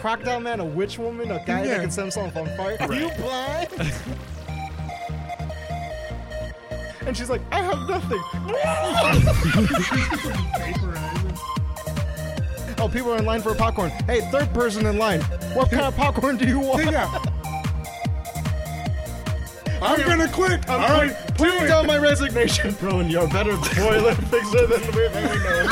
crocodile man, a witch woman, a guy Yeah. that can set himself on fire. Are you blind? and she's like, I have nothing. oh, people are in line for popcorn. Hey, third person in line. What kind of popcorn do you want? Yeah. I'm gonna quit. All right, Put do down my resignation, bro. And you're a better toilet fixer than we've ever known.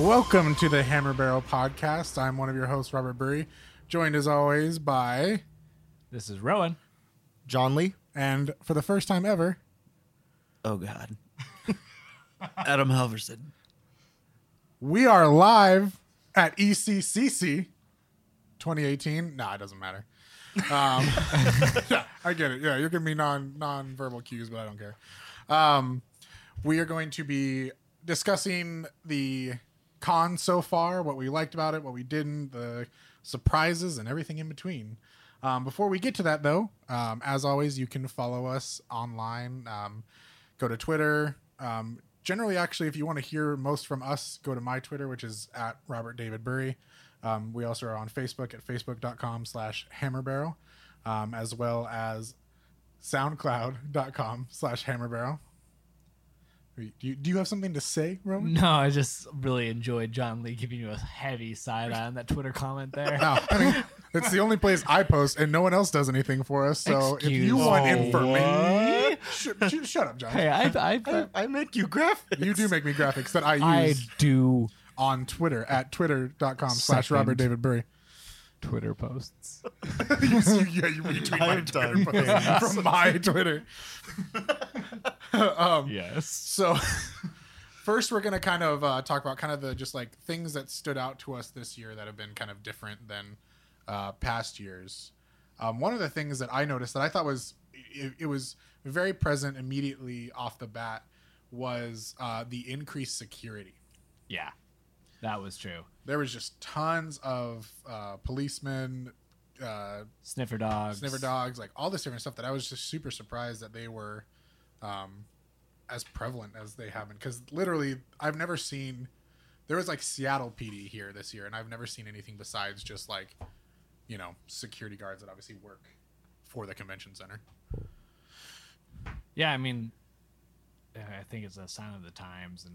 Welcome to the Hammer Barrel Podcast. I'm one of your hosts, Robert Burry, joined as always by, This is Rowan. John Lee. and for the first time ever, Oh God. Adam Halverson. we are live at ECCC 2018. Nah, it doesn't matter. Um, yeah, I get it. Yeah, you're giving me non non-verbal cues, but I don't care. Um, we are going to be discussing the con so far, what we liked about it, what we didn't, the surprises, and everything in between. Um, before we get to that, though, um, as always, you can follow us online. Um, go to Twitter. Um, generally, actually, if you want to hear most from us, go to my Twitter, which is at Robert David Burry. Um, we also are on Facebook at facebook.com slash hammerbarrel, um, as well as soundcloud.com slash hammerbarrel. Do you, do you have something to say, Rowan? No, I just really enjoyed John Lee giving you a heavy side eye on that Twitter comment there. No, I mean, it's the only place I post, and no one else does anything for us. So if you Excuse want me. information, Sh- sh- shut up, John. Hey, I, I, I, I make you graphics. You do make me graphics that I use. I do on Twitter at twitter.com slash Robert David Burry. Twitter posts. you, yeah, you retweet my I'm Twitter done. post from my Twitter. um, Yes. So, first, we're going to kind of uh, talk about kind of the just like things that stood out to us this year that have been kind of different than uh, past years. Um, one of the things that I noticed that I thought was it, it was very present immediately off the bat was uh, the increased security. Yeah, that was true. There was just tons of uh, policemen, uh, Sniffer dogs. sniffer dogs, like all this different stuff that I was just super surprised that they were um, as prevalent as they have been. Because literally, I've never seen. There was like Seattle PD here this year, and I've never seen anything besides just like, you know, security guards that obviously work for the convention center. Yeah, I mean, I think it's a sign of the times and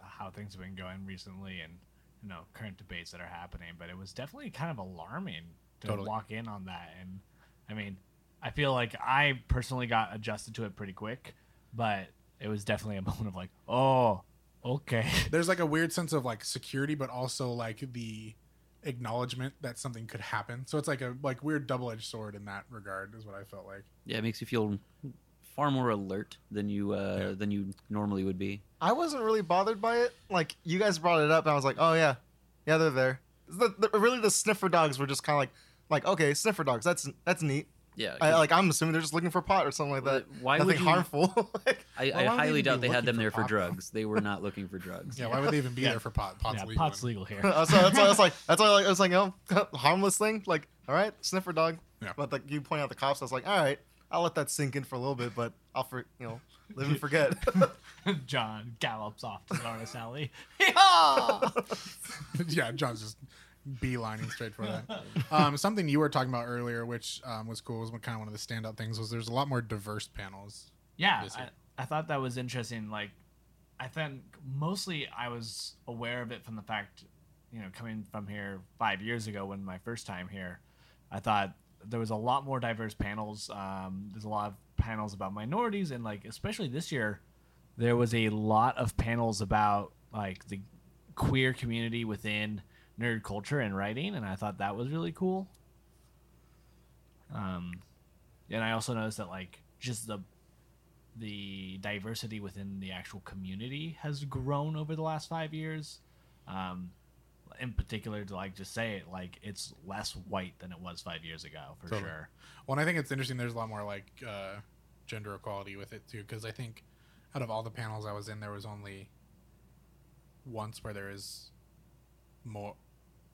how things have been going recently, and you know, current debates that are happening. But it was definitely kind of alarming to Totally. walk in on that. And I mean, I feel like I personally got adjusted to it pretty quick, but it was definitely a moment of like, oh, okay. There's like a weird sense of like security, but also like the acknowledgement that something could happen. So it's like a like weird double edged sword in that regard, is what I felt like. Yeah, it makes you feel far more alert than you uh, Yeah. than you normally would be. I wasn't really bothered by it. Like you guys brought it up, and I was like, oh yeah, yeah, they're there. The, the, really, the sniffer dogs were just kind of like, like okay, sniffer dogs. That's that's neat. Yeah, I, like I'm assuming they're just looking for pot or something like that. why Nothing would you- harmful. like, I, I why would they highly doubt they had them for there for pot? drugs. They were not looking for drugs. Yeah, why would they even be Yeah. there for pot? Pot's yeah, legal. pot's legal here. so that's why I was like, that's why I was like, oh, harmless thing. Like, all right, sniffer dog. Yeah. But like you point out the cops, I was like, all right, I'll let that sink in for a little bit, but I'll for you know live and forget. John gallops off to the artist alley. yeah, John's just beelining straight for that. Um, something you were talking about earlier, which um, was cool, was kind of one of the standout things, was there's a lot more diverse panels. Yeah, I. I thought that was interesting. Like, I think mostly I was aware of it from the fact, you know, coming from here five years ago when my first time here, I thought there was a lot more diverse panels. Um, there's a lot of panels about minorities, and like especially this year, there was a lot of panels about like the queer community within nerd culture and writing, and I thought that was really cool. Um, and I also noticed that like just the the diversity within the actual community has grown over the last five years. Um, in particular, to like just say it, like it's less white than it was five years ago for Totally. sure. Well, and I think it's interesting. There's a lot more like uh, gender equality with it too, because I think out of all the panels I was in, there was only once where there is more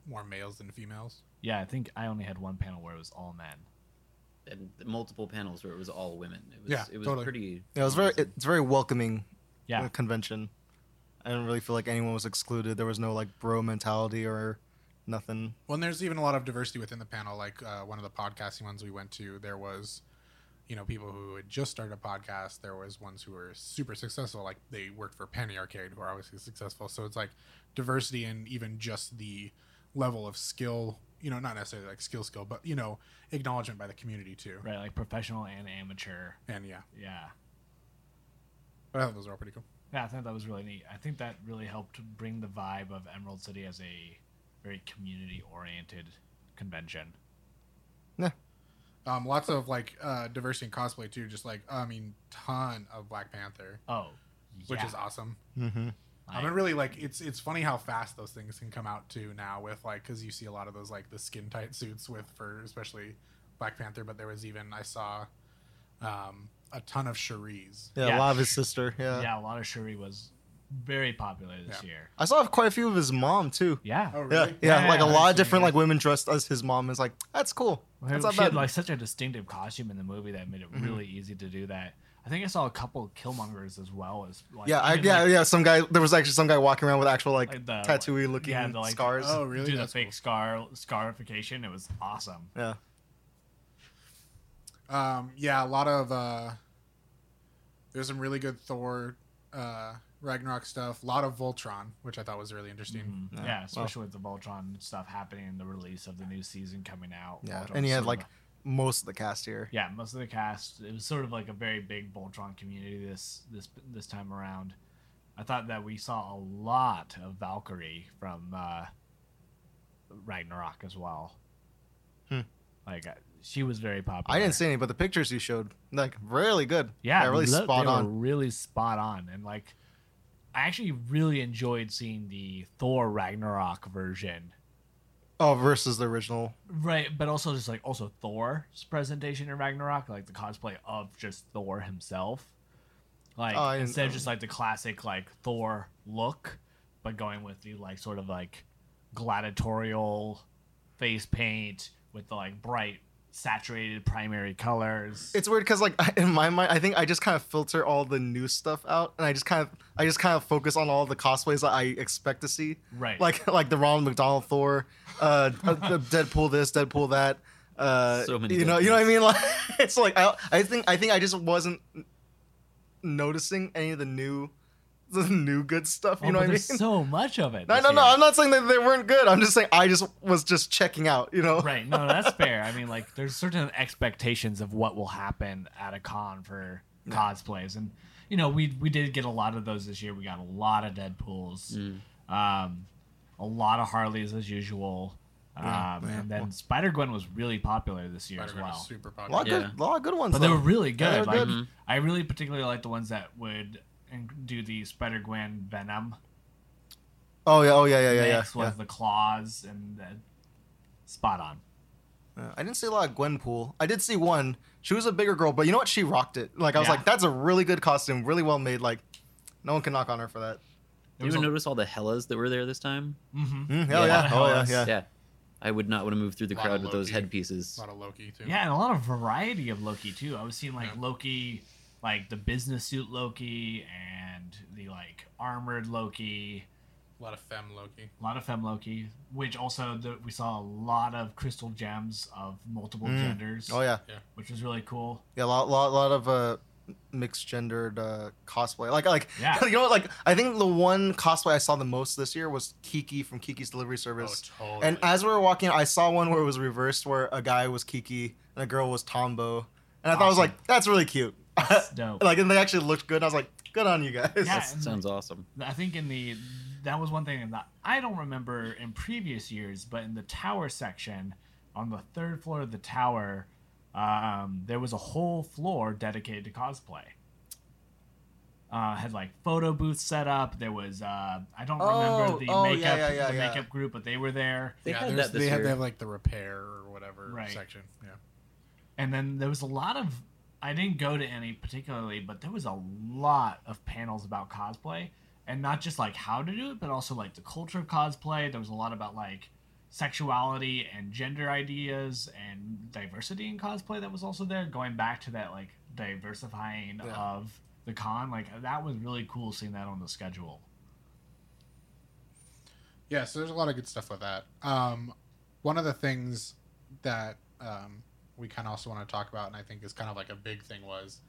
more males than females. Yeah, I think I only had one panel where it was all men. and multiple panels where it was all women. It was Yeah, it was totally. pretty. Yeah, it was very it's very welcoming Yeah, uh, convention. I didn't really feel like anyone was excluded. There was no like bro mentality or nothing. Well, and there's even a lot of diversity within the panel. Like uh, one of the podcasting ones we went to, there was, you know, people who had just started a podcast. There was ones who were super successful, like they worked for Penny Arcade, who are obviously successful. So it's like diversity and even just the level of skill. You know, not necessarily like skill, skill, but you know, acknowledgement by the community too. Right, like professional and amateur. And yeah, Yeah. I thought those were all pretty cool. Yeah, I think that was really neat. I think that really helped bring the vibe of Emerald City as a very community oriented convention. Yeah. Um, lots of like uh, diversity in cosplay too. Just like I mean, ton of Black Panther, Oh, which is awesome. Mm-hmm. I mean, really, like it's it's funny how fast those things can come out too now with like because you see a lot of those like the skin tight suits with for especially Black Panther, but there was even I saw um, a ton of Shuris. Yeah, Yeah. a lot of his sister. Yeah. yeah, a lot of Shuri was very popular this Yeah. year. I saw quite a few of his mom too. Yeah. Oh, Yeah, really? yeah, Yeah, like a lot of different like women dressed as his mom. Is like that's cool. That's not she had like such a distinctive costume in the movie that made it Mhm. really easy to do that. I think I saw a couple of Killmongers as well as like yeah, I, even, yeah, like, yeah. Some guy. There was actually some guy walking around with actual like, Like the- tattooy looking yeah, the, like- scars. Oh, really? do the That's fake cool. scar scarification. It was awesome. Yeah. Um, yeah, a lot of uh, there's some really good Thor uh, Ragnarok stuff. A lot of Voltron, which I thought was really interesting. Mhm. Yeah. Yeah, especially with the Voltron stuff happening the release of the new season coming out. Yeah, Voltron and he had sort of like most of the cast here. yeah, most of the cast. It was sort of like a very big Voltron community this this this time around. I thought that we saw a lot of Valkyrie from uh, Ragnarok as well. Hmm. Like uh, she was very popular. I didn't see any, but the pictures you showed, like really good. Yeah, really look, spot on. really spot on, and like, I actually really enjoyed seeing the Thor Ragnarok version. Oh, versus the original. Right, but also just like also Thor's presentation in Ragnarok, like the cosplay of just Thor himself. Like oh, didn't- instead of um, just like the classic like Thor look, but going with the like sort of like gladiatorial face paint with the like bright saturated primary colors. It's weird because like in my mind, I think I just kind of filter all the new stuff out, and I just kind of I just kind of focus on all the cosplays that I expect to see. right. Like like the Ronald McDonald Thor, uh, uh, the Deadpool this, Deadpool that. Uh, So many you know, you know what I mean? Like it's like I, I think I think I just wasn't noticing any of the new, the new good stuff. You Oh, know what I mean? there's so much of it. no, this no, no. I'm not saying that they weren't good. I'm just saying I just was just checking out. You know? right no that's fair i mean like there's certain expectations of what will happen at a con for cosplays and you know we we did get a lot of those this year we got a lot of deadpools Mm. um a lot of harleys as usual um Yeah, yeah. and then spider gwen was really popular this year as Spider-Man is well super A lot popular. of Yeah. good, lot of good ones. but they were really Yeah, good they were like good. i really particularly like the ones that would in- do the spider gwen venom Oh yeah, oh yeah, yeah, yeah, yeah. mix with yeah. the claws and the spot on Yeah, I didn't see a lot of Gwenpool. I did see one. She was a bigger girl, but you know what? She rocked it. Like I was Yeah. like, that's a really good costume, really well made. Like, no one can knock on her for that. There Did you even a- notice all the Helas that were there this time? Mhm. Mm, Yeah. oh yeah, A lot of oh yeah, Helas. yeah. Yeah. I would not want to move through the crowd with those headpieces. A lot of Loki too. Yeah, and a lot of variety of Loki too. I was seeing like Yeah. Loki, like the business suit Loki and the like armored Loki. a lot of fem Loki. A lot of fem Loki, which also the, we saw a lot of crystal gems of multiple Mm. genders, Oh yeah, yeah, which was really cool. yeah. A lot, lot, lot of uh, mixed gendered uh, cosplay. Like, like Yeah. you know what? Like, I think the one cosplay I saw the most this year was Kiki from Kiki's Delivery Service. Oh, totally. And as we were walking, I saw one where it was reversed, where a guy was Kiki and a girl was Tombo, and I thought I was like, that's really cute. That's dope. like, and they actually looked good. I was like, good on you guys. Yeah, That and- sounds awesome. I think in the that was one thing that I don't remember in previous years, but in the tower section on the third floor of the tower, um, there was a whole floor dedicated to cosplay. Uh, had like photo booths set up. There was uh, I don't Oh, remember the oh, makeup yeah, yeah, the yeah. makeup group, but they were there. They yeah, had that this they had they have like the repair or whatever Right. section. Yeah. And then there was a lot of I didn't go to any particularly, but there was a lot of panels about cosplay and not just like how to do it, but also like the culture of cosplay. There was a lot about like sexuality and gender ideas and diversity in cosplay that was also there, going back to that like diversifying Yeah. of the con. Like that was really cool seeing that on the schedule. Yeah, so there's a lot of good stuff with that. Um, one of the things that um, we kind of also want to talk about, and I think is kind of like a big thing, was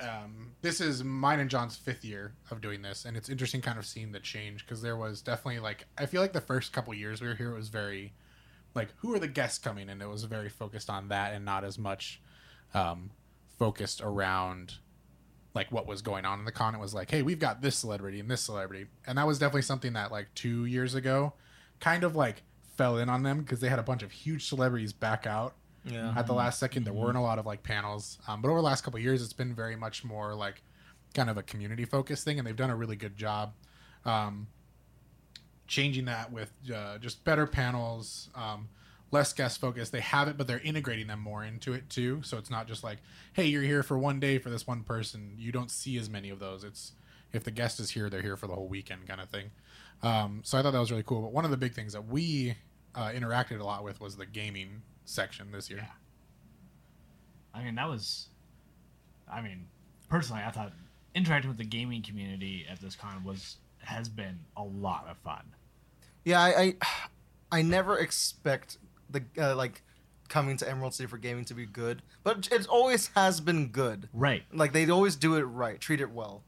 um, this is mine and John's fifth year of doing this, and it's interesting kind of seeing the change because there was definitely like I feel like the first couple years we were here it was very like who are the guests coming, and it was very focused on that and not as much um, focused around like what was going on in the con. It was like, hey, we've got this celebrity and this celebrity, and that was definitely something that like two years ago, kind of like fell in on them because they had a bunch of huge celebrities back out Yeah. at the last second. There weren't a lot of like panels, um, but over the last couple of years, it's been very much more like kind of a community focused thing, and they've done a really good job um, changing that with uh, just better panels. Um, less guest focused they have it but they're integrating them more into it too so it's not just like hey you're here for one day for this one person you don't see as many of those it's if the guest is here they're here for the whole weekend kind of thing um, so i thought that was really cool but one of the big things that we uh, interacted a lot with was the gaming section this year Yeah. I mean, that was. I mean, personally, I thought interacting with the gaming community at this con was has been a lot of fun. Yeah, I, I, I never expect the uh, like coming to Emerald City for gaming to be good, but it always has been good. Right. Like they always do it right, treat it well.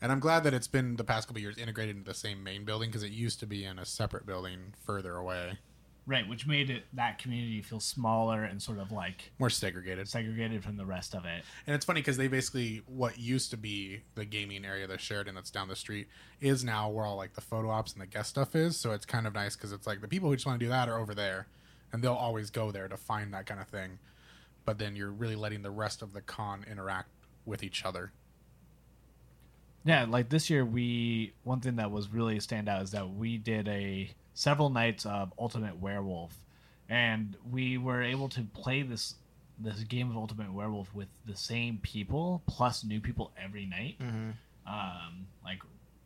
and i'm glad that it's been the past couple of years integrated into the same main building because it used to be in a separate building further away Right, which made it that community feel smaller and sort of like more segregated segregated from the rest of it. And it's funny because they basically what used to be the gaming area, the Sheraton that's down the street, is now where all like the photo ops and the guest stuff is. So it's kind of nice because it's like the people who just want to do that are over there, and they'll always go there to find that kind of thing. But then you're really letting the rest of the con interact with each other. Yeah, like this year we one thing that was really stand out is that we did a several nights of Ultimate Werewolf, and we were able to play this this game of Ultimate Werewolf with the same people plus new people every night. Um, like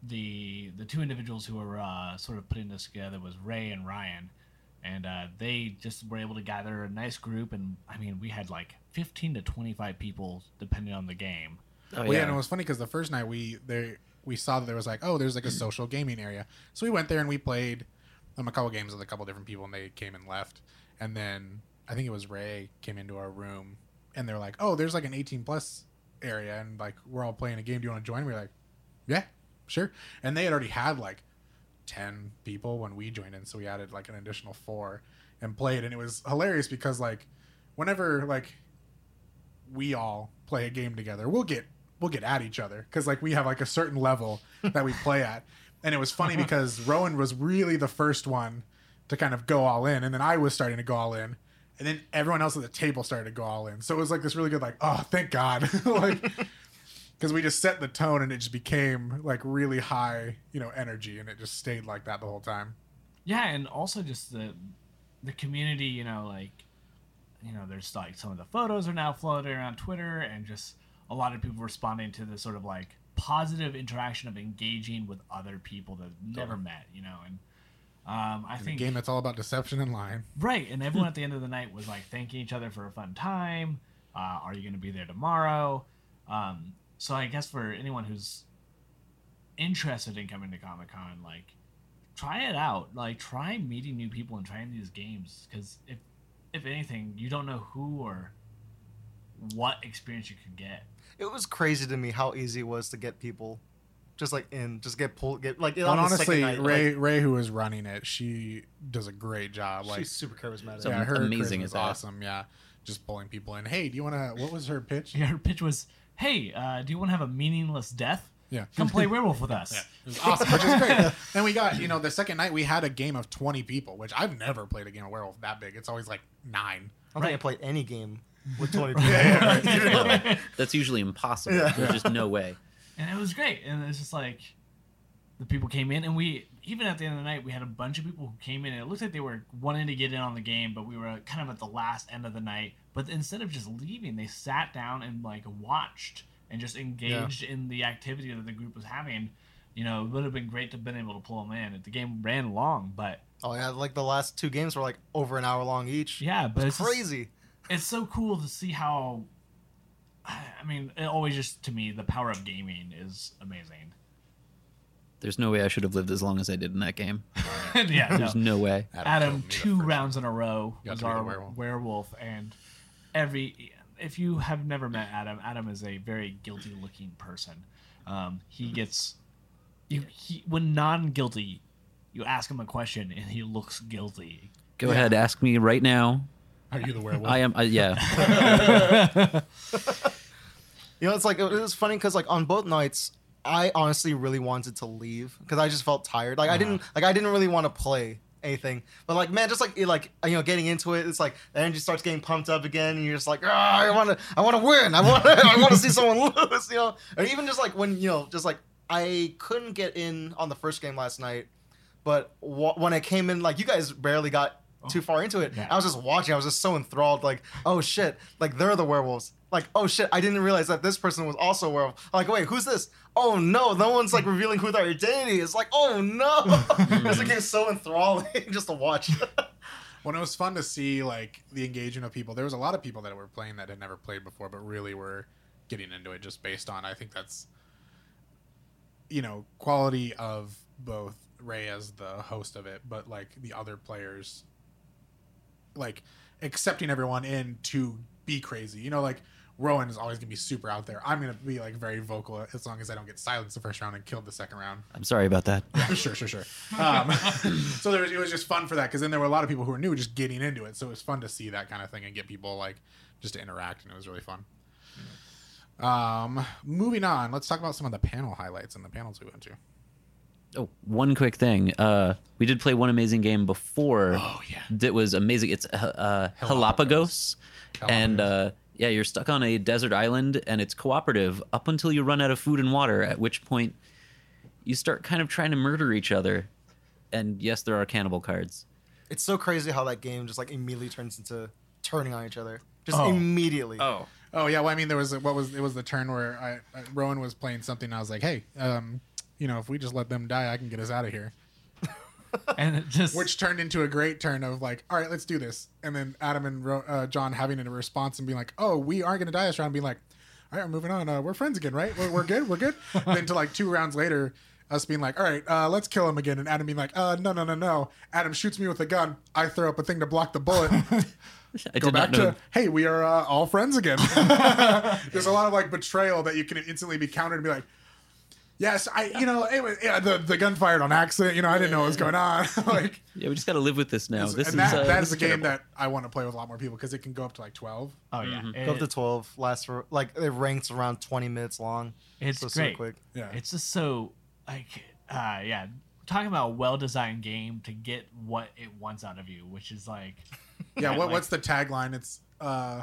the the two individuals who were uh, sort of putting this together was Ray and Ryan, and uh, they just were able to gather a nice group. And I mean, we had like fifteen to twenty five people depending on the game. Oh, Well, yeah, and it was funny because the first night we there we saw that there was like, oh, there's like a social gaming area. So we went there and we played um, a couple games with a couple different people, and they came and left. And then I think it was Ray came into our room, and they're like, oh, there's like an 18 plus area, and like we're all playing a game. Do you want to join? We are like, yeah, sure. And they had already had like 10 people when we joined in, so we added like an additional four and played, and it was hilarious because like whenever like we all play a game together, we'll get we'll get at each other because like we have like a certain level that we play at, and it was funny uh-huh. because Rowan was really the first one to kind of go all in, and then I was starting to go all in, and then everyone else at the table started to go all in. So it was like this really good like oh thank God like because we just set the tone and it just became like really high you know energy and it just stayed like that the whole time. Yeah, and also just the the community, you know, like you know, there's like some of the photos are now floating around Twitter and just a lot of people responding to the sort of like positive interaction of engaging with other people that've never met, you know, and um, I think game that's all about deception and lying. Right, and everyone at the end of the night was like thanking each other for a fun time. Uh, are you going to be there tomorrow? Um, so I guess for anyone who's interested in coming to Comic Con, like try it out. Like try meeting new people and trying these games because if if anything, you don't know who or what experience you could get. It was crazy to me how easy it was to get people, just like in, just get pulled, get like. But on the honestly, second night, Ray like, Ray who is running it, she does a great job. Like she's super charismatic. So yeah, her amazing charisma's at that. awesome. Yeah, just pulling people in. Hey, do you want to? What was her pitch? Yeah, her pitch was, "Hey, uh, do you want to have a meaningless death? Yeah. Come play werewolf with us." Yeah, it was awesome, which is great. then we got, you know, the second night we had a game of 20 people, which I've never played a game of werewolf that big. It's always like nine. I don't think I played any game with twenty people. Yeah, yeah, right. That's usually impossible. Yeah. There's just no way. and it was great. And it's just like the people came in, and we even at the end of the night we had a bunch of people who came in, and it looked like they were wanting to get in on the game, but we were kind of at the last end of the night. But instead of just leaving, they sat down and like watched and just engaged in the activity that the group was having. You know, it would have been great to have been able to pull them in. The game ran long, but Oh yeah, like the last two games were like over an hour long each. yeah, but it's it's just- crazy. It's so cool to see how I mean, it always just to me the power of gaming is amazing. There's no way I should have lived as long as I did in that game. yeah. There's no way. Adam killed me the two first rounds in a row Got was to be the our werewolf. werewolf. and every if you have never met Adam, Adam is a very guilty looking person. Um, he gets you he when non guilty, you ask him a question and he looks guilty. Go ahead, ask me right now. Are you the werewolf? I am. I, yeah. You know, it's like it was funny because like on both nights, I honestly really wanted to leave because I just felt tired. Like I didn't like I didn't really want to play anything. But like man, just like it, like you know, getting into it, it's like the energy starts getting pumped up again, and you're just like, ah, I want to, I want to win. I want, to, I want to see someone lose. You know, or even just like when you know, just like I couldn't get in on the first game last night, but wh- when I came in, like you guys barely got Oh. too far into it. Yeah. I was just watching. I was just so enthralled. Like, oh shit! Like they're the werewolves. Like, oh shit! I didn't realize that this person was also a werewolf. Like, wait, who's this? Oh no! No one's like revealing who their identity is. Like, oh no! this became so enthralling just to watch. When it was fun to see like the engagement of people, there was a lot of people that were playing that had never played before, but really were getting into it just based on. I think that's you know quality of both Ray as the host of it, but like the other players, like accepting everyone in to be crazy. You know, like Rowan is always gonna be super out there. I'm gonna be like very vocal as long as I don't get silenced the first round and killed the second round. I'm sorry about that. sure, sure, sure. Um, so there was, it was just fun for that because then there were a lot of people who were new just getting into it. So it was fun to see that kind of thing and get people like just to interact, and it was really fun. Um, moving on, let's talk about some of the panel highlights and the panels we went to. Oh, one quick thing. Uh, we did play one amazing game before. Oh, yeah. That was amazing. It's uh, uh, Galapagos, and uh, yeah, you're stuck on a desert island, and it's cooperative up until you run out of food and water. At which point, you start kind of trying to murder each other. And yes, there are cannibal cards. it's so crazy how that game just like immediately turns into turning on each other. Just Oh. immediately. Oh, Oh yeah, well I mean there was what was it was the turn where I, I Rowan was playing something. And I was like, hey, um, you know, if we just let them die, I can get us out of here. And it just Which turned into a great turn of like, all right, let's do this. And then Adam and Ro- uh, John having a response and being like, oh, we aren't going to die this round. Being like, all right, we're moving on. Uh, we're friends again, right? We're, we're good. We're good. then to like two rounds later, us being like, all right, uh, let's kill him again. And Adam being like, uh, no, no, no, no. Adam shoots me with a gun. I throw up a thing to block the bullet. I Go back to, hey, we are uh, all friends again. There's a lot of like betrayal that you can instantly be countered and be like, yes, I, you know, it was, yeah, the, the gun fired on accident. You know, I didn't know what was going on. like, Yeah, we just got to live with this now. This and is that, uh, that this is a game terrible. that I want to play with a lot more people because it can go up to like 12. oh yeah, Go up to twelve. Lasts for like it ranks around twenty minutes long. it's so, so quick. Yeah. It's just so like uh yeah, talking about a well-designed game to get what it wants out of you, which is like Yeah, what, like- what's the tagline? It's uh,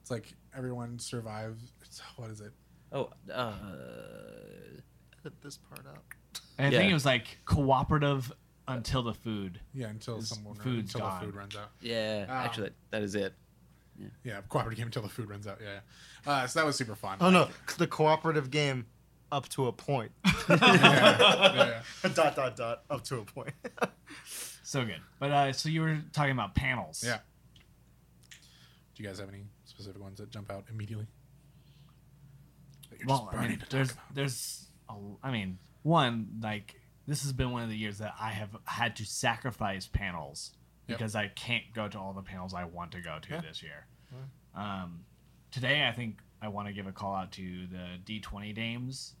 it's like everyone survives. It's, what is it? Oh, uh, Hit this part out. and I think Yeah. it was like cooperative until the food. Yeah, until It's- someone food's until gone. the food runs out. yeah. Um, actually, that, that is it. Yeah, cooperative game until the food runs out. Yeah, yeah. Uh, so that was super fun. Oh no, the cooperative game up to a point. yeah, yeah. dot dot dot up to a point. So good. But uh so you were talking about panels. Yeah. Do you guys have any specific ones that jump out immediately? You're Well, I mean, there's there's a, I mean, one like this has been one of the years that I have had to sacrifice panels Yep. because I can't go to all the panels I want to go to Yeah. this year. Um, today, I think I want to give a call out to the D20 Dames.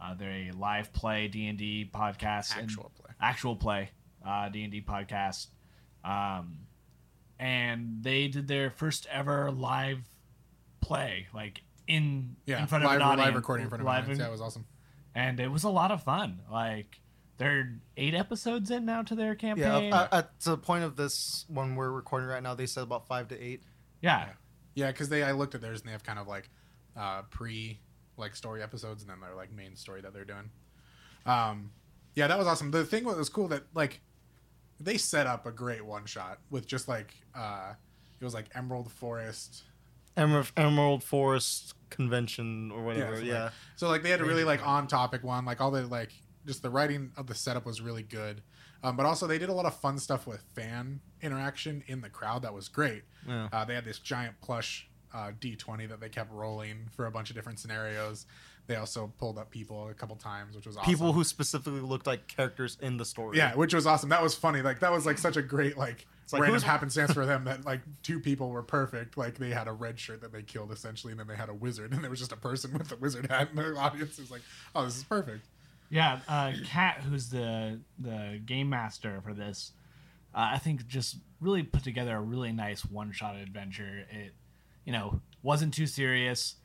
Uh, they're a live play D and D podcast. and- Actual play. actual play uh, D&D podcast. Um, and they did their first ever live play, like in Yeah, in front live, of an audience, live recording in front of an live audience. Yeah, it was awesome. and it was a lot of fun. Like they're eight episodes in now to their yeah, campaign. at, at the point of this when we're recording right now, they said about five to eight. yeah. Yeah, because they I looked at theirs and they have kind of like uh, pre like story episodes and then their like main story that they're doing. Um, yeah, that was awesome. The thing that was cool that like they set up a great one shot with just like uh, it was like Emerald Forest. Emerald, Emerald Forest Convention or whatever. so, Yeah, like- so like they had a really like on topic one. Like all the like just the writing of the setup was really good. Um, but also they did a lot of fun stuff with fan interaction in the crowd that was great. Yeah. Uh, they had this giant plush uh, D20 that they kept rolling for a bunch of different scenarios. They also pulled up people a couple times, which was awesome. People who specifically looked like characters in the story. Yeah, which was awesome. That was funny. Like that was like such a great like, like, random who's- happenstance for them that like two people were perfect. Like they had a red shirt that they killed essentially, and then they had a wizard, and there was just a person with a wizard hat, and the audience is like, "Oh, this is perfect." Yeah, uh, Kat, who's the the game master for this, uh, I think just really put together a really nice one shot adventure. It, you know, wasn't too serious.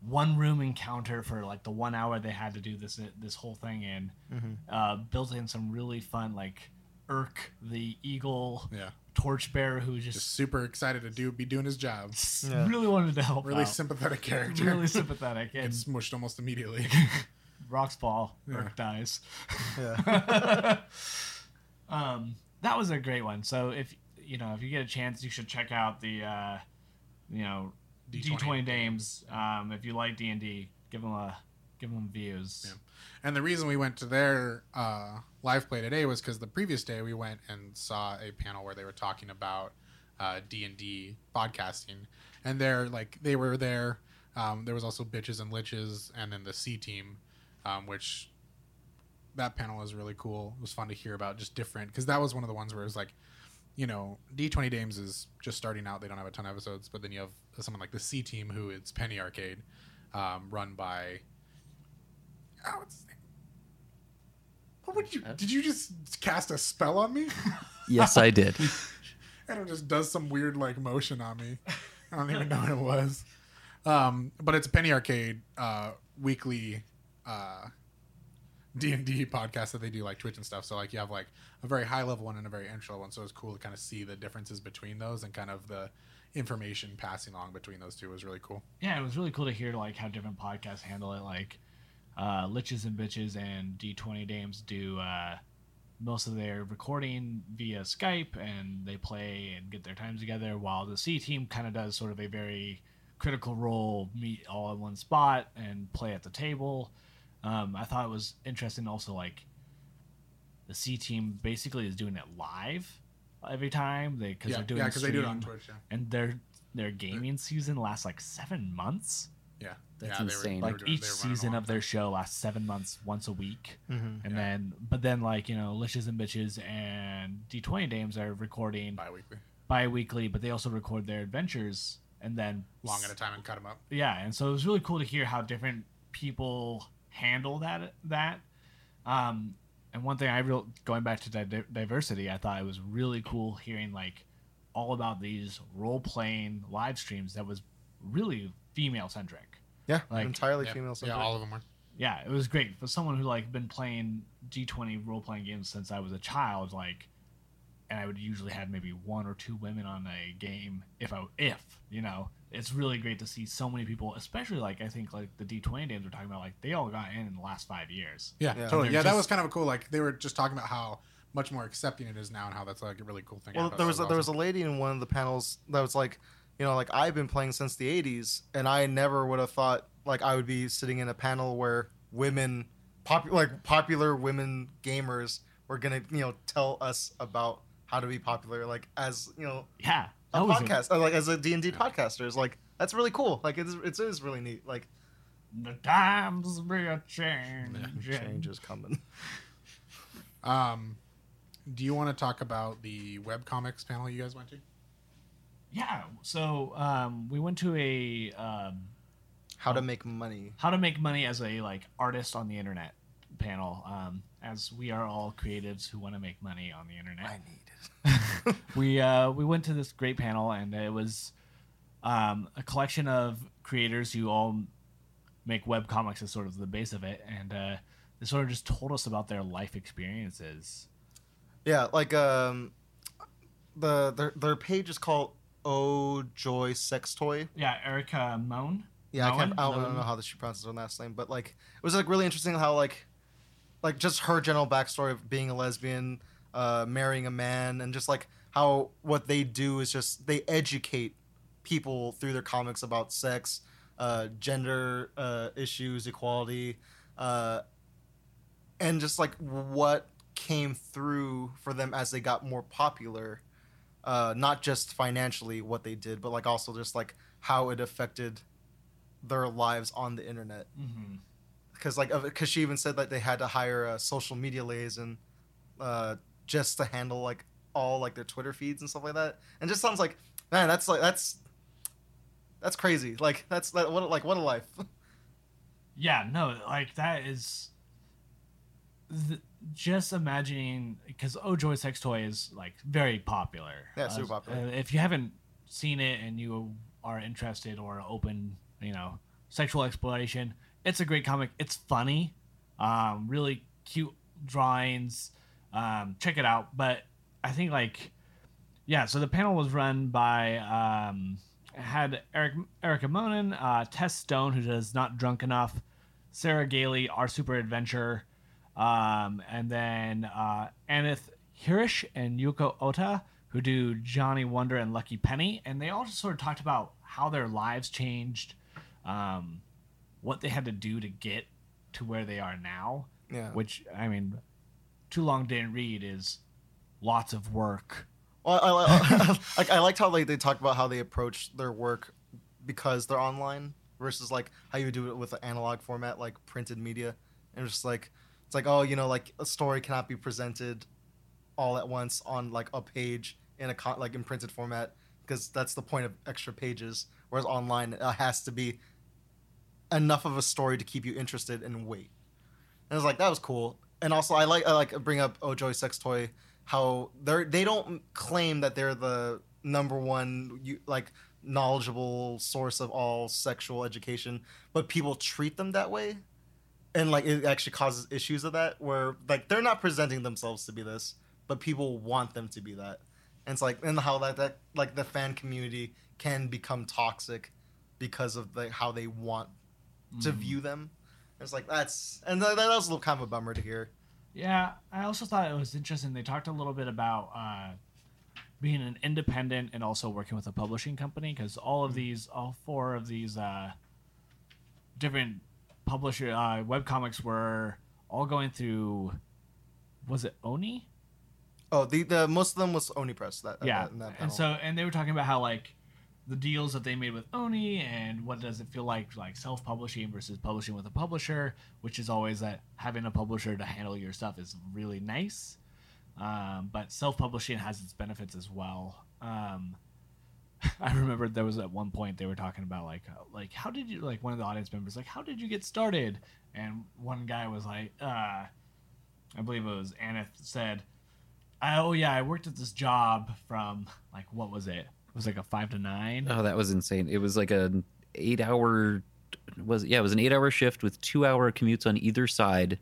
One room encounter for like the one hour they had to do this this whole thing in. Uh, built in some really fun like Irk, the eagle Yeah, torchbearer, who just just, super excited to do be doing his job. Yeah. really wanted to help. Really out. sympathetic character. really sympathetic. And Gets smushed almost immediately. rocks fall, Yeah. Irk dies. Yeah. um, that was a great one. So if you know if you get a chance, you should check out the uh, you know D D20 twenty Dames. Um, if you like D and D, give them a give them views. Yeah. And the reason we went to their uh, live play today was because the previous day we went and saw a panel where they were talking about D and D podcasting, and they're like they were there. Um, there was also bitches and liches, and then the C team, um, which that panel was really cool. It was fun to hear about just different because that was one of the ones where it was like, you know, D twenty Dames is just starting out. They don't have a ton of episodes, but then you have someone like the C team who it's Penny Arcade, um, run by. Oh, what's his name? What would you? Did you just cast a spell on me? Yes, I did. and it just does some weird like motion on me. I don't even know what it was. Um, but it's a Penny Arcade uh, weekly uh, D and D podcast that they do like Twitch and stuff. So like you have like a very high level one and a very entry level one. So it's cool to kind of see the differences between those and kind of the information passing along between those two was really cool. Yeah, it was really cool to hear like how different podcasts handle it. Like uh, Liches and Bitches and D twenty Dames do uh, most of their recording via Skype, and they play and get their times together. While the C team kind of does sort of a very critical role, meet all in one spot and play at the table. Um, I thought it was interesting. Also, like the C team basically is doing it live every time they because yeah, they're doing yeah, because they do it on Twitch. Yeah, and their their gaming season lasts like seven months. Yeah, That's yeah, insane. they Like were doing- each they were running a season of their show lasts seven months, once a week, Mhm. and Yeah. then but then like you know, Liches and Bitches and D twenty Dames are recording bi-weekly, bi-weekly, but they also record their adventures and then long at a time, and cut them up. yeah, and so it was really cool to hear how different people handle that that. Um, and one thing I real going back to di- diversity, I thought it was really cool hearing like all about these role playing live streams that was really female centric. Yeah. Like- entirely Yeah, female. yeah, all of them were. Yeah, it was great for someone who like been playing D twenty role playing games since I was a child. Like, and I would usually have maybe one or two women on a game if I if you know. It's really great to see so many people, especially like I think like the D twenty games we're talking about. Like they all got in in the last five years. Yeah, Yeah. totally. They're Yeah, that was kind of a cool. Like they were just talking about how much more accepting it is now, and how that's like a really cool thing. Well, there that was a, there was a lady in one of the panels that was like, you know, like I've been playing since the '80s, and I never would have thought like I would be sitting in a panel where women, pop, like popular women gamers, were gonna you know tell us about how to be popular, like as you know Yeah, a podcast, uh, like as a D and D podcaster is like that's really cool. Like it's it is really neat. Like the times be a change. change is coming. Um, do you want to talk about the web comics panel you guys went to? Yeah, so um, we went to a um, How to make money. how to make money as a like artist on the internet panel um, as we are all creatives who want to make money on the internet I need it. we uh, we went to this great panel and it was um, a collection of creators who all make web comics as sort of the base of it and uh, they sort of just told us about their life experiences Yeah, like um, the their their page is called Oh Joy Sex Toy. yeah Erika Moen Yeah, I, can't, I, don't, I don't know how she pronounces her last name, but like it was like really interesting how like like just her general backstory of being a lesbian, uh, marrying a man, and just like how what they do is just they educate people through their comics about sex, uh, gender uh, issues, equality, uh, and just like what came through for them as they got more popular. Uh, not just financially what they did, but like also just like how it affected their lives on the internet. mm-hmm. because like because she even said that they had to hire a social media liaison uh, just to handle like all like their Twitter feeds and stuff like that. And just sounds like man, that's like that's that's crazy. Like that's that what like what a life. Yeah, no, like that is th- just imagining because Oh Joy Sex Toy is like very popular. Yeah, super Uh, popular. uh, if you haven't seen it and you are interested or open, you know, sexual exploration, it's a great comic. It's funny, um, really cute drawings. Um, check it out. But I think like, yeah. So the panel was run by um, had Eric Erika Monin, uh, Tess Stone, who does not drunk enough, Sarah Graley, our super adventure, um, and then uh, Ananth Hirsh and Yuko Ota, who do Johnny Wander and Lucky Penny, and they all just sort of talked about how their lives changed, um, what they had to do to get to where they are now. Yeah. Which I mean, too long didn't read is lots of work. Well, I, I, like I liked how like they talked about how they approach their work because they're online versus like how you do it with an analog format like printed media, and it's just like it's like oh you know like a story cannot be presented all at once on like a page in a con- like in printed format because that's the point of extra pages. Whereas online it has to be enough of a story to keep you interested and wait. And I was like, that was cool. And also, I like I like uh, bring up oh, Ojoy Sex Toy how they're they don't claim that they're the number one you, like knowledgeable source of all sexual education, but people treat them that way, and like it actually causes issues of that where like they're not presenting themselves to be this, but people want them to be that. And it's like and how that that like the fan community can become toxic because of like how they want to view them. It's like that's and that, that was a little kind of a bummer to hear. Yeah, I also thought it was interesting. They talked a little bit about uh, being an independent and also working with a publishing company because all of these, all four of these uh, different publisher uh, web comics were all going through. Was it Oni? Oh, the the most of them was Oni Press. That yeah, that, that and so and they were talking about how like the deals that they made with Oni and what does it feel like like self-publishing versus publishing with a publisher, which is always that having a publisher to handle your stuff is really nice. Um, but self-publishing has its benefits as well. Um, I remember there was at one point they were talking about like uh, like how did you like one of the audience members like how did you get started? And one guy was like uh I believe it was Ananth said I, oh yeah I worked at this job from like what was it? It was like a five to nine? Oh, that was insane. It was like an eight hour was yeah, it was an eight hour shift with two hour commutes on either side,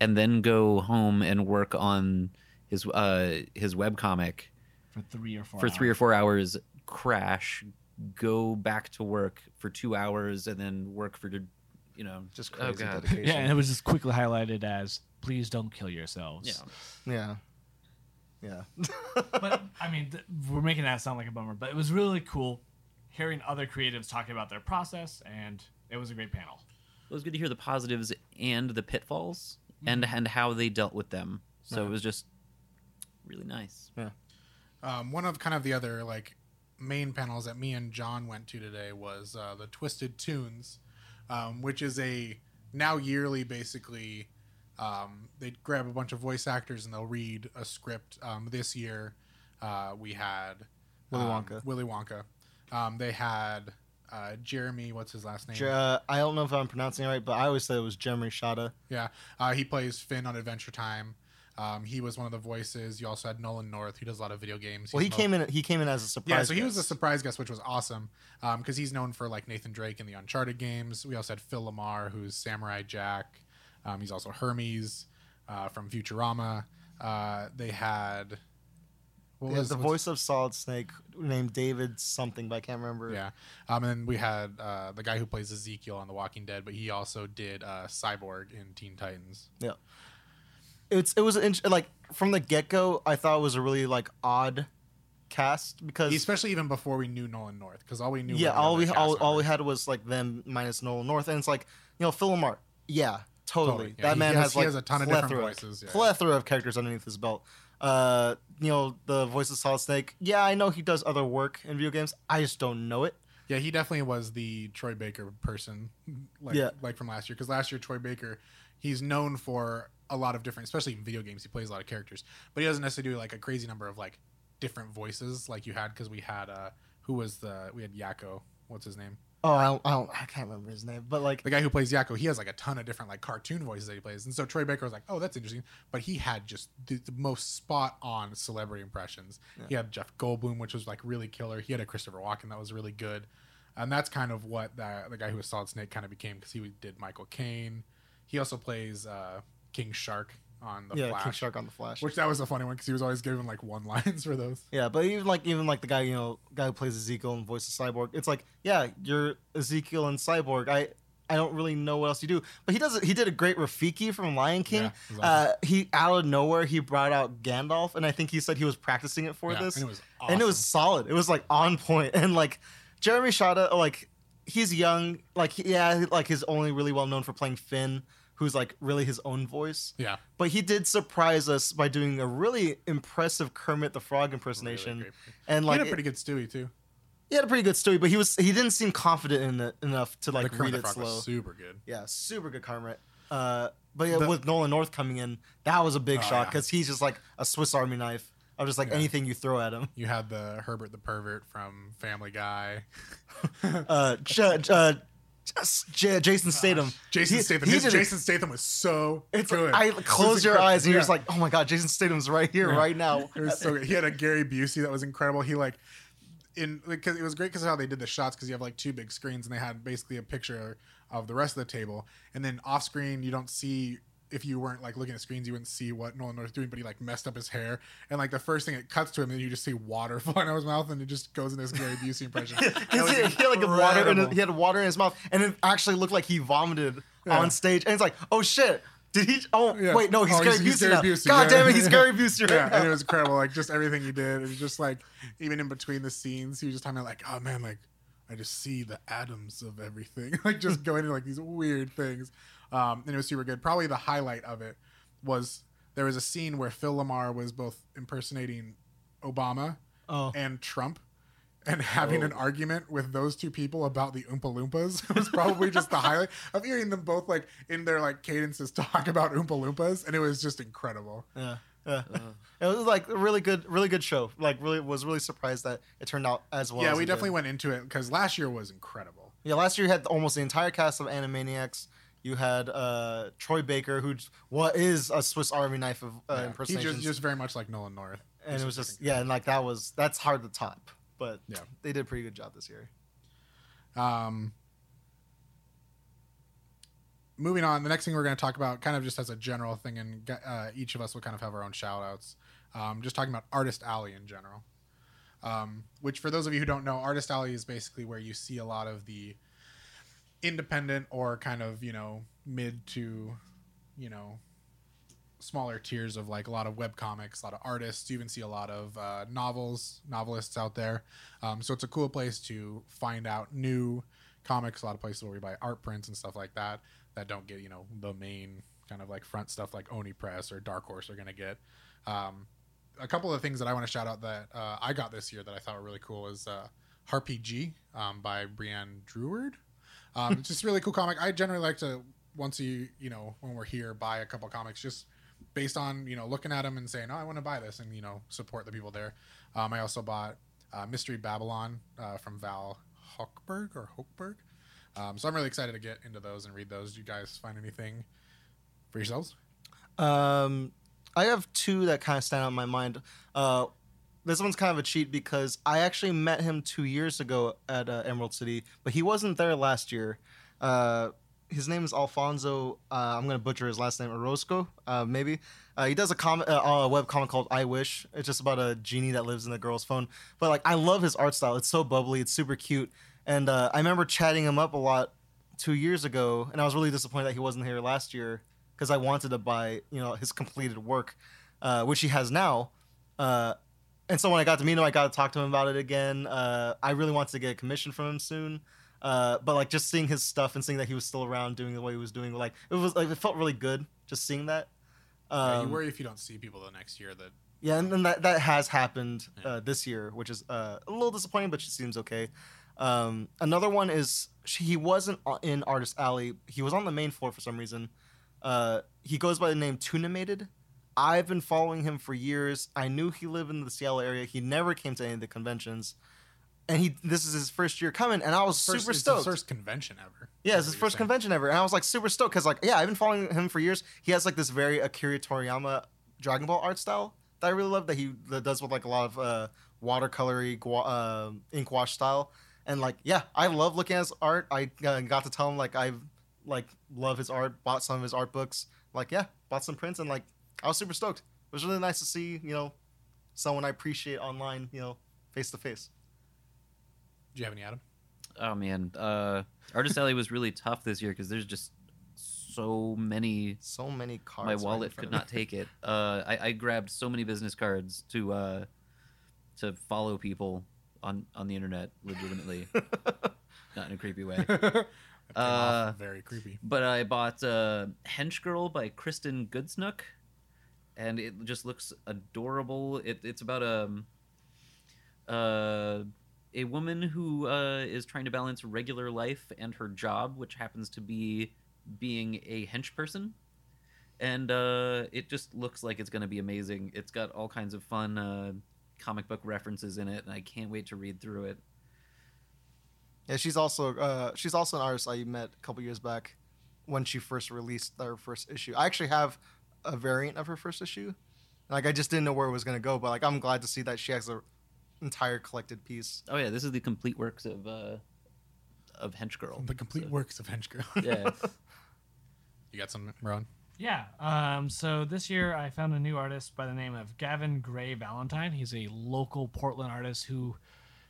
and then go home and work on his uh his web comic for three or four for three or four hours, crash, go back to work for two hours, and then work for you know just oh crazy god dedication. yeah and it was just quickly highlighted as please don't kill yourselves yeah. yeah, yeah. but I mean, th- we're making that sound like a bummer, but it was really cool hearing other creatives talking about their process, and it was a great panel. It was good to hear the positives and the pitfalls and and how they dealt with them. So Yeah. it was just really nice. Um, one of kind of the other like main panels that me and John went to today was uh, the Twisted Tunes, um, which is a now yearly basically. Um, they grab a bunch of voice actors and they'll read a script. Um, this year, uh, we had Willy um, Wonka. Willy Wonka. Um, they had uh, Jeremy. What's his last name? Uh, I don't know if I'm pronouncing it right, but I always said it was Jeremy Shada. Yeah, uh, he plays Finn on Adventure Time. Um, he was one of the voices. You also had Nolan North, who does a lot of video games. Well, he He's came in. He came in as a surprise. Yeah, so he was a surprise guest, which was awesome because he's known for like Nathan Drake in the Uncharted games. We also had Phil LaMarr, who's Samurai Jack. Um, he's also Hermes uh, from Futurama. Uh, they had what Yeah, was the voice of Solid Snake named David something, but I can't remember. Yeah, um, and then we had uh, the guy who plays Ezekiel on The Walking Dead, but he also did uh, Cyborg in Teen Titans. It's it was like from the get go. I thought it was a really like odd cast because Especially even before we knew Nolan North, because all we knew. yeah, all we all, all we had was like them minus Nolan North, and it's like you know Phil LaMarr. Yeah, totally. Totally. Yeah, that man has- has, he like has a ton of different plethora- voices, yeah. plethora of characters underneath his belt. Uh, you know the voice of Solid Snake. Yeah, I know he does other work in video games. I just don't know it. Yeah, he definitely was the Troy Baker person, like Yeah. like from last year. Because last year Troy Baker, he's known for a lot of different, especially in video games. He plays a lot of characters, but he doesn't necessarily do like a crazy number of like different voices like you had. Because we had uh, who was the we had Yakko. What's his name? Oh, I don't, I don't, I can't remember his name, but like, The guy who plays Yakko, he has like a ton of different like cartoon voices that he plays. And so Troy Baker was like, "Oh, that's interesting," but he had just the, the most spot on celebrity impressions. He had Jeff Goldblum, which was like really killer. He had a Christopher Walken that was really good, and that's kind of what the, the guy who was Solid Snake kind of became because he did Michael Caine. He also plays uh, King Shark on the yeah, Flash, King Shark on the Flash. which that was a funny one because he was always giving like one lines for those. Yeah, but even like even like the guy you know guy who plays Ezekiel and voices Cyborg, it's like yeah, you're Ezekiel and Cyborg. I I don't really know what else you do, but he does. He did a great Rafiki from Lion King. Yeah, it was uh, he out of nowhere he brought out Gandalf, and I think he said he was practicing it for Yeah, this, and it was and it was solid. It was like on point, and like Jeremy Shada, like he's young, like yeah, like he's only really well known for playing Finn, who's like really his own voice. Yeah, But he did surprise us by doing a really impressive Kermit the Frog impersonation, great. and He like had a pretty good Stewie too. he had a pretty good story, but he was he didn't seem confident in it enough to like read the it Frog slow. was super good. yeah, super good Kermit. Uh, but yeah, The- with Nolan North coming in, that was a big Oh, shock yeah. because he's just like a Swiss Army knife of just like Yeah. anything you throw at him. You had the Herbert the pervert from Family Guy. Uh, J- J- uh, just J- Jason Statham. Jason He- Statham. he His did it- Jason Statham was so It's good. I It was close your incredible. eyes and you're Yeah. just like, oh my god, Jason Statham's right here, right now. It was so good. He had a Gary Busey that was incredible. He like in because it was great because of how they did the shots because you have like two big screens and they had basically a picture of the rest of the table and then off screen you don't see if you weren't like looking at screens you wouldn't see what Nolan North doing but he like messed up his hair and like the first thing it cuts to him and you just see water flying out of his mouth and it just goes in this Gary Busey impression. He, he had like a water in his, he had water in his mouth, and it actually looked like he vomited Yeah. on stage. And it's like, oh shit, did he? Oh Yeah. wait, no, he's Oh, Gary he's- he's Busey Gary now. Busey, God yeah. damn it, he's Gary Busey right yeah, now. and it was incredible. Like just everything he did. It was just like even in between the scenes, he was just talking about like, oh man, like I just see the atoms of everything. like just going into like these weird things. Um, and it was super good. Probably the highlight of it was there was a scene where Phil LaMarr was both impersonating Obama oh, and Trump. And having an argument with those two people about the Oompa Loompas It was probably just the highlight of hearing them both like in their like cadences talk about Oompa Loompas, and it was just incredible. yeah, yeah. it was like a really good, really good show. Like, really was really surprised that it turned out as well. yeah, as we it definitely did. went into it because last year was incredible. Yeah, last year you had almost the entire cast of Animaniacs. You had uh, Troy Baker, who what is a Swiss Army knife of uh, Yeah, he impersonations, just just very much like Nolan North, and it was just yeah, and like that was that's hard to top. But Yeah. they did a pretty good job this year. Um, moving on, the next thing we're going to talk about, kind of just as a general thing, and uh, each of us will kind of have our own shout outs. Um, just talking about Artist Alley in general. Um, which, for those of you who don't know, Artist Alley is basically where you see a lot of the independent or kind of, you know, mid to, you know, smaller tiers of like a lot of web comics, a lot of artists. You even see a lot of uh, novels, novelists out there. Um, so it's a cool place to find out new comics. A lot of places where we buy art prints and stuff like that that don't get you know the main kind of like front stuff like Oni Press or Dark Horse are gonna get. Um, a couple of things that I want to shout out that uh, I got this year that I thought were really cool is uh, Harpy um, by Brianne Drouhard. Um, it's just really cool comic. I generally like to once you you know when we're here buy a couple comics just based on you know looking at them and saying oh I want to buy this and you know support the people there. Um, I also bought uh, Mystery Babylon uh, from Val Hochberg or Hochberg. Um, so I'm really excited to get into those and read those. Do you guys find anything for yourselves? Um, I have two that kind of stand out in my mind. Uh, this one's kind of a cheat because I actually met him two years ago at uh, Emerald City, but he wasn't there last year. Uh, his name is Alfonso. Uh, I'm gonna butcher his last name, Orozco, uh, maybe. Uh, he does a comic, uh, a web comic called I Wish. It's just about a genie that lives in a girl's phone. But like, I love his art style. It's so bubbly. It's super cute. And I remember chatting him up a lot two years ago, and I was really disappointed that he wasn't here last year because I wanted to buy, you know, his completed work, which he has now. Uh, and so when I got to meet him, I got to talk to him about it again. Uh, I really wanted to get a commission from him soon. Uh, but like just seeing his stuff and seeing that he was still around doing the way he was doing, like it was like it felt really good just seeing that. Yeah, Um, you worry if you don't see people the next year that yeah, and, and that that has happened Yeah. uh, this year, which is uh, a little disappointing, but she seems okay. Um, another one is she, he wasn't in Artist Alley. He was on the main floor for some reason. Uh, he goes by the name Tunamated. I've been following him for years. I knew he lived in the Seattle area. He never came to any of the conventions, and he this is his first year coming, and I was First, super stoked. first convention ever. Yeah, it's his first saying. convention ever, and I was like super stoked because like yeah, I've been following him for years. He has like this very Akira Toriyama Dragon Ball art style that I really love that he that does with like a lot of uh, watercolory gua- uh, ink wash style, and like yeah, I love looking at his art. I uh, got to tell him like I like love his art, bought some of his art books. Like yeah, bought some prints, and like I was super stoked. It was really nice to see you know someone I appreciate online, you know, face to face. Do you have any, Adam? Oh man, uh, Artist Alley was really tough this year because there's just so many. So many cards. My wallet front could not take it. Uh, I, I grabbed so many business cards to uh, to follow people on on the internet legitimately, not in a creepy way. Uh, very creepy. But I bought uh, Hench Girl by Kristen Gudsnuk, and it just looks adorable. It, it's about a uh, a woman who uh, is trying to balance regular life and her job, which happens to be being a hench person. And uh, it just looks like it's going to be amazing. It's got all kinds of fun uh, comic book references in it, and I can't wait to read through it. Yeah, she's also uh, she's also an artist I met a couple years back when she first released her first issue. I actually have a variant of her first issue. Like I just didn't know where it was gonna go, but like I'm glad to see that she has a entire collected piece. Oh yeah, this is the complete works of uh, of Hench Girl. The complete So- works of Hench Girl. Yeah. you got some, Ron? Yeah. Um, so this year I found a new artist by the name of Gavin Gray Valentine. He's a local Portland artist who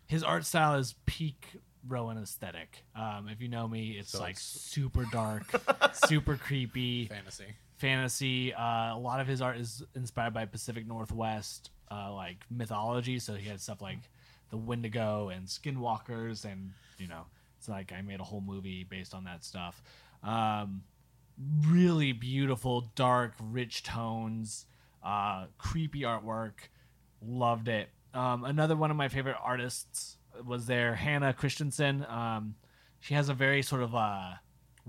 his art style is peak Rowan aesthetic. Um, if you know me, it's So like it's- super dark, super creepy, Fantasy. Fantasy. Uh, a lot of his art is inspired by Pacific Northwest, uh, like mythology. So he had stuff like the Wendigo and Skinwalkers, and you know, it's like I made a whole movie based on that stuff. Um, really beautiful, dark, rich tones, uh, creepy artwork. Loved it. Um, another one of my favorite artists was there, Hannah Christensen. Um, she has a very sort of uh,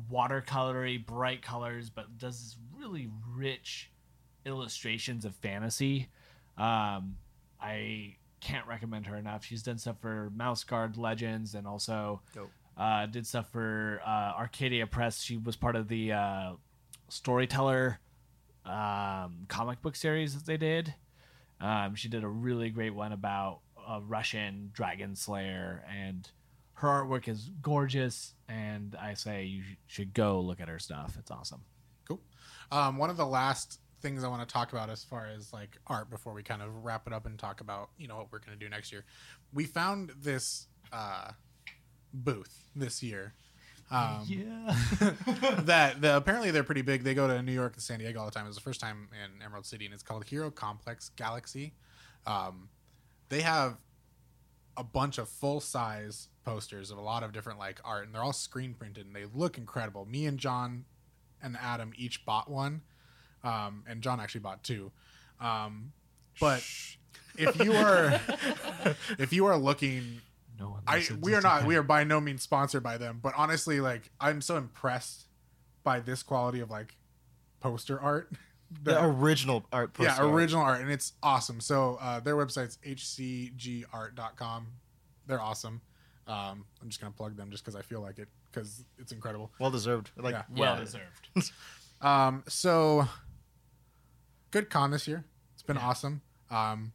watercolory, bright colors, but does really rich illustrations of fantasy. Um, I can't recommend her enough. She's done stuff for Mouse Guard Legends and also uh, did stuff for uh, Archaia Press. She was part of the uh, Storyteller um, comic book series that they did. Um, she did a really great one about a Russian dragon slayer, and her artwork is gorgeous. And I say you should go look at her stuff. It's awesome. Um, one of the last things I want to talk about as far as like art before we kind of wrap it up and talk about you know what we're going to do next year. We found this uh, booth this year. Um, Yeah. that the, apparently they're pretty big. They go to New York and San Diego all the time. It was the first time in Emerald City, and it's called Hero Complex Gallery. Um, they have a bunch of full size posters of a lot of different like art, and they're all screen printed, and they look incredible. Me and John and Adam each bought one, um, and John actually bought two. Um, but if you are if you are looking no one. I we are not that. we are by no means sponsored by them, but honestly, like I'm so impressed by this quality of like poster art. The that- original art. yeah, poster art. original art, and it's awesome. So uh, their website's hcgart.com. They're awesome. Um, I'm just gonna plug them just because I feel like it because it's incredible. Well deserved. Like Yeah. well Yeah. deserved. Um, so good con this year. It's been Yeah. awesome. Um,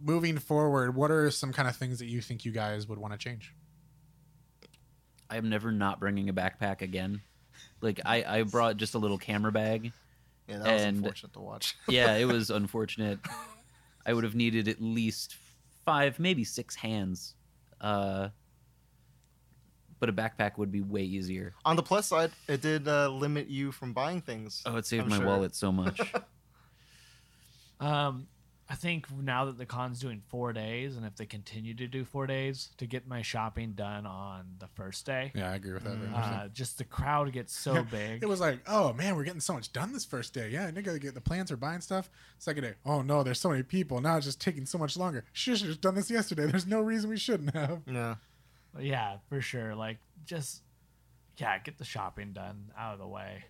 moving forward, what are some kind of things that you think you guys would want to change? I am never not bringing a backpack again. Like I, I brought just a little camera bag. yeah, that was and- unfortunate to watch. Yeah, it was unfortunate. I would have needed at least five, maybe six hands. Uh, but a backpack would be way easier. On the plus side, it did uh, limit you from buying things. Oh, it saved I'm my sure. wallet so much. Um, I think now that the con's doing four days, and if they continue to do four days, to get my shopping done on the first day, Yeah, I agree with that. Much. uh, just the crowd gets so big. It was like, oh man, we're getting so much done this first day. Yeah, nigga, get the plants are buying stuff. Second day, oh no, there's so many people. Now it's just taking so much longer. Should have just done this yesterday. There's no reason we shouldn't have. Yeah. Yeah, for sure. Like just yeah, get the shopping done out of the way.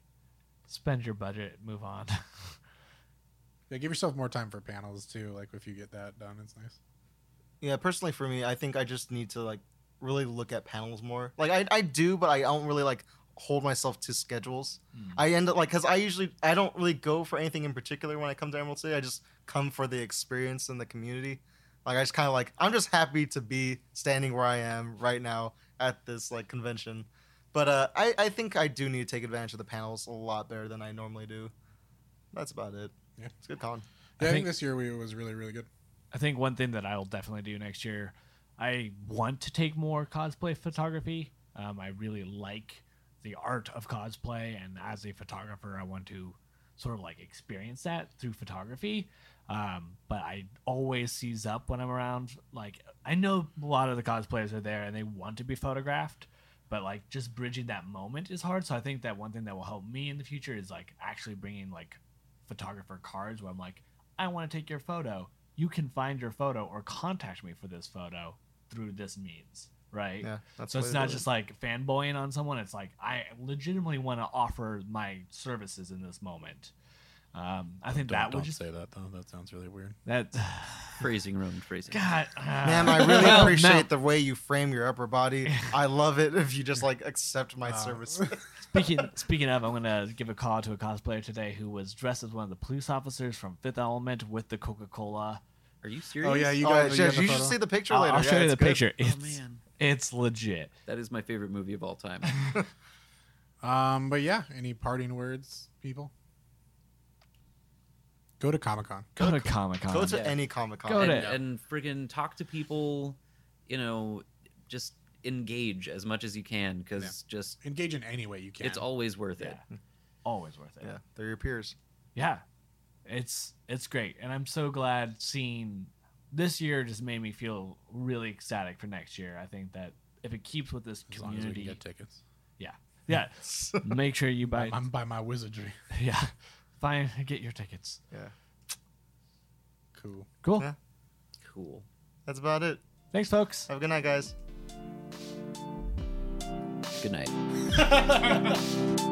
Spend your budget, move on. Yeah, give yourself more time for panels too. Like if you get that done, it's nice. Yeah, personally for me, I think I just need to like really look at panels more. Like I, I do, but I don't really like hold myself to schedules. Hmm. I end up like because I usually I don't really go for anything in particular when I come to Emerald City. I just come for the experience and the community. Like I just kind of like I'm just happy to be standing where I am right now at this like convention. But uh, I I think I do need to take advantage of the panels a lot better than I normally do. That's about it. Yeah. it's a good con. Yeah, I, think- think this year we was really really good. I think one thing that I'll definitely do next year, I want to take more cosplay photography. Um, I really like the art of cosplay, and as a photographer, I want to sort of like experience that through photography. Um, but I always seize up when I'm around. Like I know a lot of the cosplayers are there and they want to be photographed, but like just bridging that moment is hard. So I think that one thing that will help me in the future is like actually bringing like photographer cards where I'm like, I want to take your photo. You can find your photo or contact me for this photo through this means, right? Yeah, that's so it's not just like fanboying on someone. It's like I legitimately want to offer my services in this moment. Um, I think Don't, that don't would just say that though. That sounds really weird. that. Phrasing, Roman phrasing. God, man, I really Well, appreciate Mel- the way you frame your upper body. I love it if you just like accept my Wow. service. Speaking speaking of, I'm gonna give a call to a cosplayer today who was dressed as one of the police officers from Fifth Element with the Coca Cola. Are you serious? Oh yeah, you oh, got. you you should see the picture I'll, later. I'll Yeah, show you the good. picture. Oh, man. it's legit. That is my favorite movie of all time. Um, but yeah, any parting words, people? Go to Comic Con. Go to Comic Con. Go to Yeah. any Comic Con. Go and, to- and friggin' talk to people, you know, just engage as much as you can because just Engage in any way you can. it's always worth it. Yeah. Always worth it. Yeah, they're your peers. yeah it's it's great and i'm so glad seeing this year just made me feel really ecstatic for next year i think that if it keeps with this as long as we can community get tickets. yeah yeah make sure you buy I'm by my wizardry. yeah fine get your tickets Yeah, Cool. cool Yeah. Cool. that's about it. thanks folks Have a good night, guys. Good night.